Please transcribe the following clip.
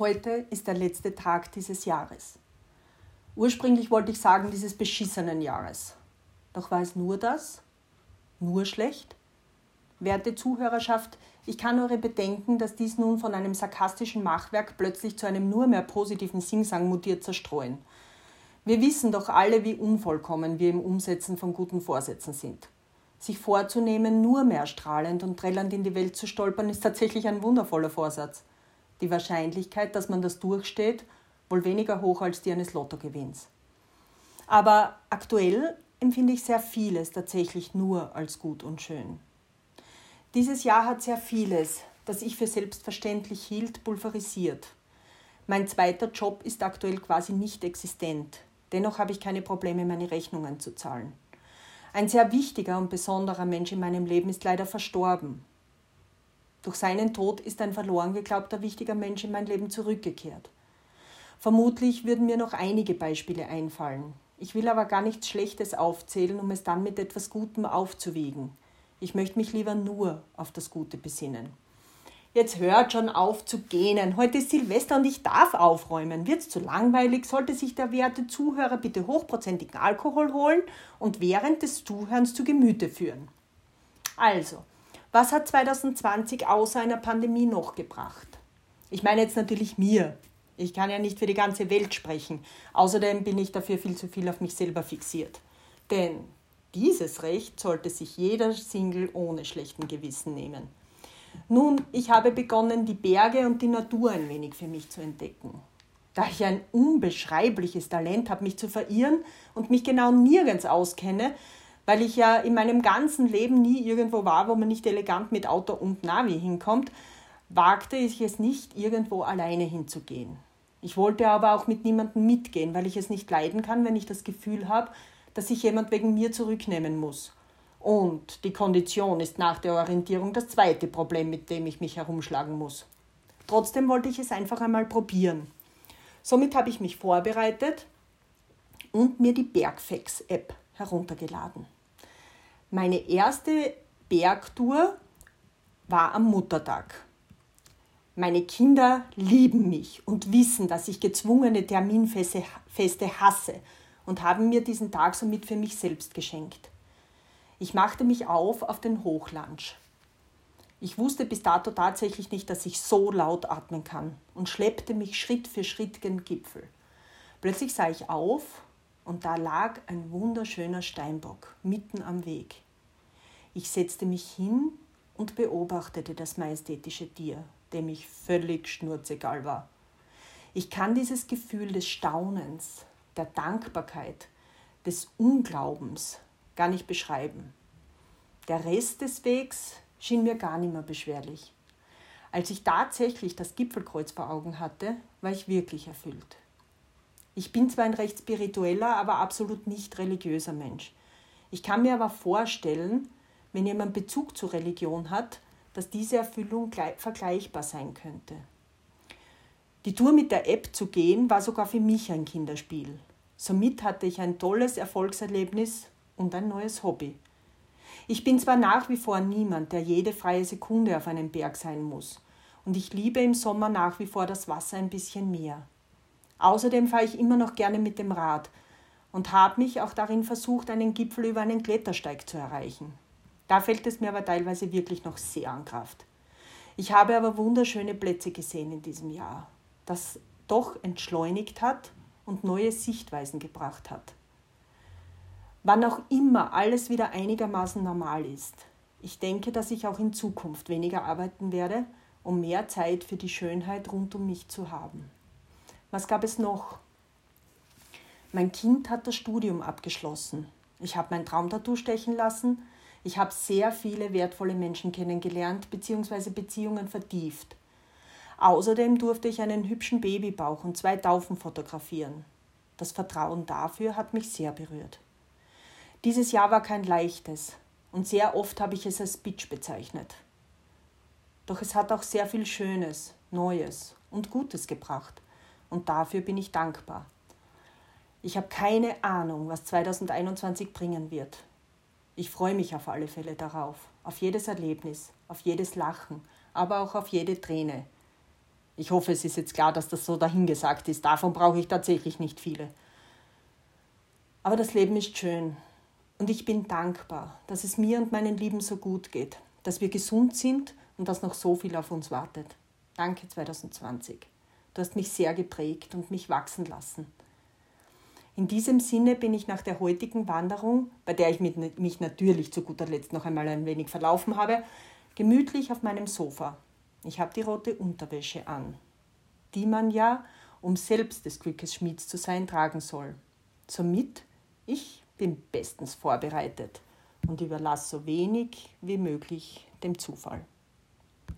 Heute ist der letzte Tag dieses Jahres. Ursprünglich wollte ich sagen dieses beschissenen Jahres. Doch war es nur das? Nur schlecht? Werte Zuhörerschaft, ich kann eure Bedenken, dass dies nun von einem sarkastischen Machwerk plötzlich zu einem nur mehr positiven Singsang mutiert, zerstreuen. Wir wissen doch alle, wie unvollkommen wir im Umsetzen von guten Vorsätzen sind. Sich vorzunehmen, nur mehr strahlend und trällernd in die Welt zu stolpern, ist tatsächlich ein wundervoller Vorsatz die Wahrscheinlichkeit, dass man das durchsteht, wohl weniger hoch als die eines Lottogewinns. Aber aktuell empfinde ich sehr vieles tatsächlich nur als gut und schön. Dieses Jahr hat sehr vieles, das ich für selbstverständlich hielt, pulverisiert. Mein zweiter Job ist aktuell quasi nicht existent. Dennoch habe ich keine Probleme, meine Rechnungen zu zahlen. Ein sehr wichtiger und besonderer Mensch in meinem Leben ist leider verstorben. Durch seinen Tod ist ein verloren geglaubter wichtiger Mensch in mein Leben zurückgekehrt. Vermutlich würden mir noch einige Beispiele einfallen. Ich will aber gar nichts Schlechtes aufzählen, um es dann mit etwas Gutem aufzuwiegen. Ich möchte mich lieber nur auf das Gute besinnen. Jetzt hört schon auf zu gähnen. Heute ist Silvester und ich darf aufräumen. Wird's zu langweilig, sollte sich der werte Zuhörer bitte hochprozentigen Alkohol holen und während des Zuhörens zu Gemüte führen. Also, was hat 2020 außer einer Pandemie noch gebracht? Ich meine jetzt natürlich mir. Ich kann ja nicht für die ganze Welt sprechen. Außerdem bin ich dafür viel zu viel auf mich selber fixiert. Denn dieses Recht sollte sich jeder Single ohne schlechten Gewissen nehmen. Nun, ich habe begonnen, die Berge und die Natur ein wenig für mich zu entdecken. Da ich ein unbeschreibliches Talent habe, mich zu verirren und mich genau nirgends auskenne, weil ich ja in meinem ganzen Leben nie irgendwo war, wo man nicht elegant mit Auto und Navi hinkommt, wagte ich es nicht, irgendwo alleine hinzugehen. Ich wollte aber auch mit niemandem mitgehen, weil ich es nicht leiden kann, wenn ich das Gefühl habe, dass sich jemand wegen mir zurücknehmen muss. Und die Kondition ist nach der Orientierung das zweite Problem, mit dem ich mich herumschlagen muss. Trotzdem wollte ich es einfach einmal probieren. Somit habe ich mich vorbereitet und mir die Bergfex-App heruntergeladen. Meine erste Bergtour war am Muttertag. Meine Kinder lieben mich und wissen, dass ich gezwungene Terminfeste hasse und haben mir diesen Tag somit für mich selbst geschenkt. Ich machte mich auf auf den Hochlunch. Ich wusste bis dato tatsächlich nicht, dass ich so laut atmen kann und schleppte mich Schritt für Schritt gen Gipfel. Plötzlich sah ich auf und da lag ein wunderschöner Steinbock mitten am Weg. Ich setzte mich hin und beobachtete das majestätische Tier, dem ich völlig schnurzegal war. Ich kann dieses Gefühl des Staunens, der Dankbarkeit, des Unglaubens gar nicht beschreiben. Der Rest des Wegs schien mir gar nicht mehr beschwerlich. Als ich tatsächlich das Gipfelkreuz vor Augen hatte, war ich wirklich erfüllt. Ich bin zwar ein recht spiritueller, aber absolut nicht religiöser Mensch. Ich kann mir aber vorstellen, wenn jemand Bezug zur Religion hat, dass diese Erfüllung vergleichbar sein könnte. Die Tour mit der App zu gehen war sogar für mich ein Kinderspiel. Somit hatte ich ein tolles Erfolgserlebnis und ein neues Hobby. Ich bin zwar nach wie vor niemand, der jede freie Sekunde auf einem Berg sein muss, und ich liebe im Sommer nach wie vor das Wasser ein bisschen mehr. Außerdem fahre ich immer noch gerne mit dem Rad und habe mich auch darin versucht, einen Gipfel über einen Klettersteig zu erreichen. Da fällt es mir aber teilweise wirklich noch sehr an Kraft. Ich habe aber wunderschöne Plätze gesehen in diesem Jahr, das doch entschleunigt hat und neue Sichtweisen gebracht hat. Wann auch immer alles wieder einigermaßen normal ist, ich denke, dass ich auch in Zukunft weniger arbeiten werde, um mehr Zeit für die Schönheit rund um mich zu haben. Was gab es noch? Mein Kind hat das Studium abgeschlossen. Ich habe mein Traumtattoo stechen lassen ich habe sehr viele wertvolle Menschen kennengelernt bzw. Beziehungen vertieft. Außerdem durfte ich einen hübschen Babybauch und zwei Taufen fotografieren. Das Vertrauen dafür hat mich sehr berührt. Dieses Jahr war kein leichtes und sehr oft habe ich es als Bitch bezeichnet. Doch es hat auch sehr viel Schönes, Neues und Gutes gebracht und dafür bin ich dankbar. Ich habe keine Ahnung, was 2021 bringen wird. Ich freue mich auf alle Fälle darauf, auf jedes Erlebnis, auf jedes Lachen, aber auch auf jede Träne. Ich hoffe, es ist jetzt klar, dass das so dahingesagt ist. Davon brauche ich tatsächlich nicht viele. Aber das Leben ist schön. Und ich bin dankbar, dass es mir und meinen Lieben so gut geht, dass wir gesund sind und dass noch so viel auf uns wartet. Danke 2020. Du hast mich sehr geprägt und mich wachsen lassen. In diesem Sinne bin ich nach der heutigen Wanderung, bei der ich mich natürlich zu guter Letzt noch einmal ein wenig verlaufen habe, gemütlich auf meinem Sofa. Ich habe die rote Unterwäsche an, die man ja, um selbst des Glückes Schmieds zu sein, tragen soll. Somit, ich bin bestens vorbereitet und überlasse so wenig wie möglich dem Zufall.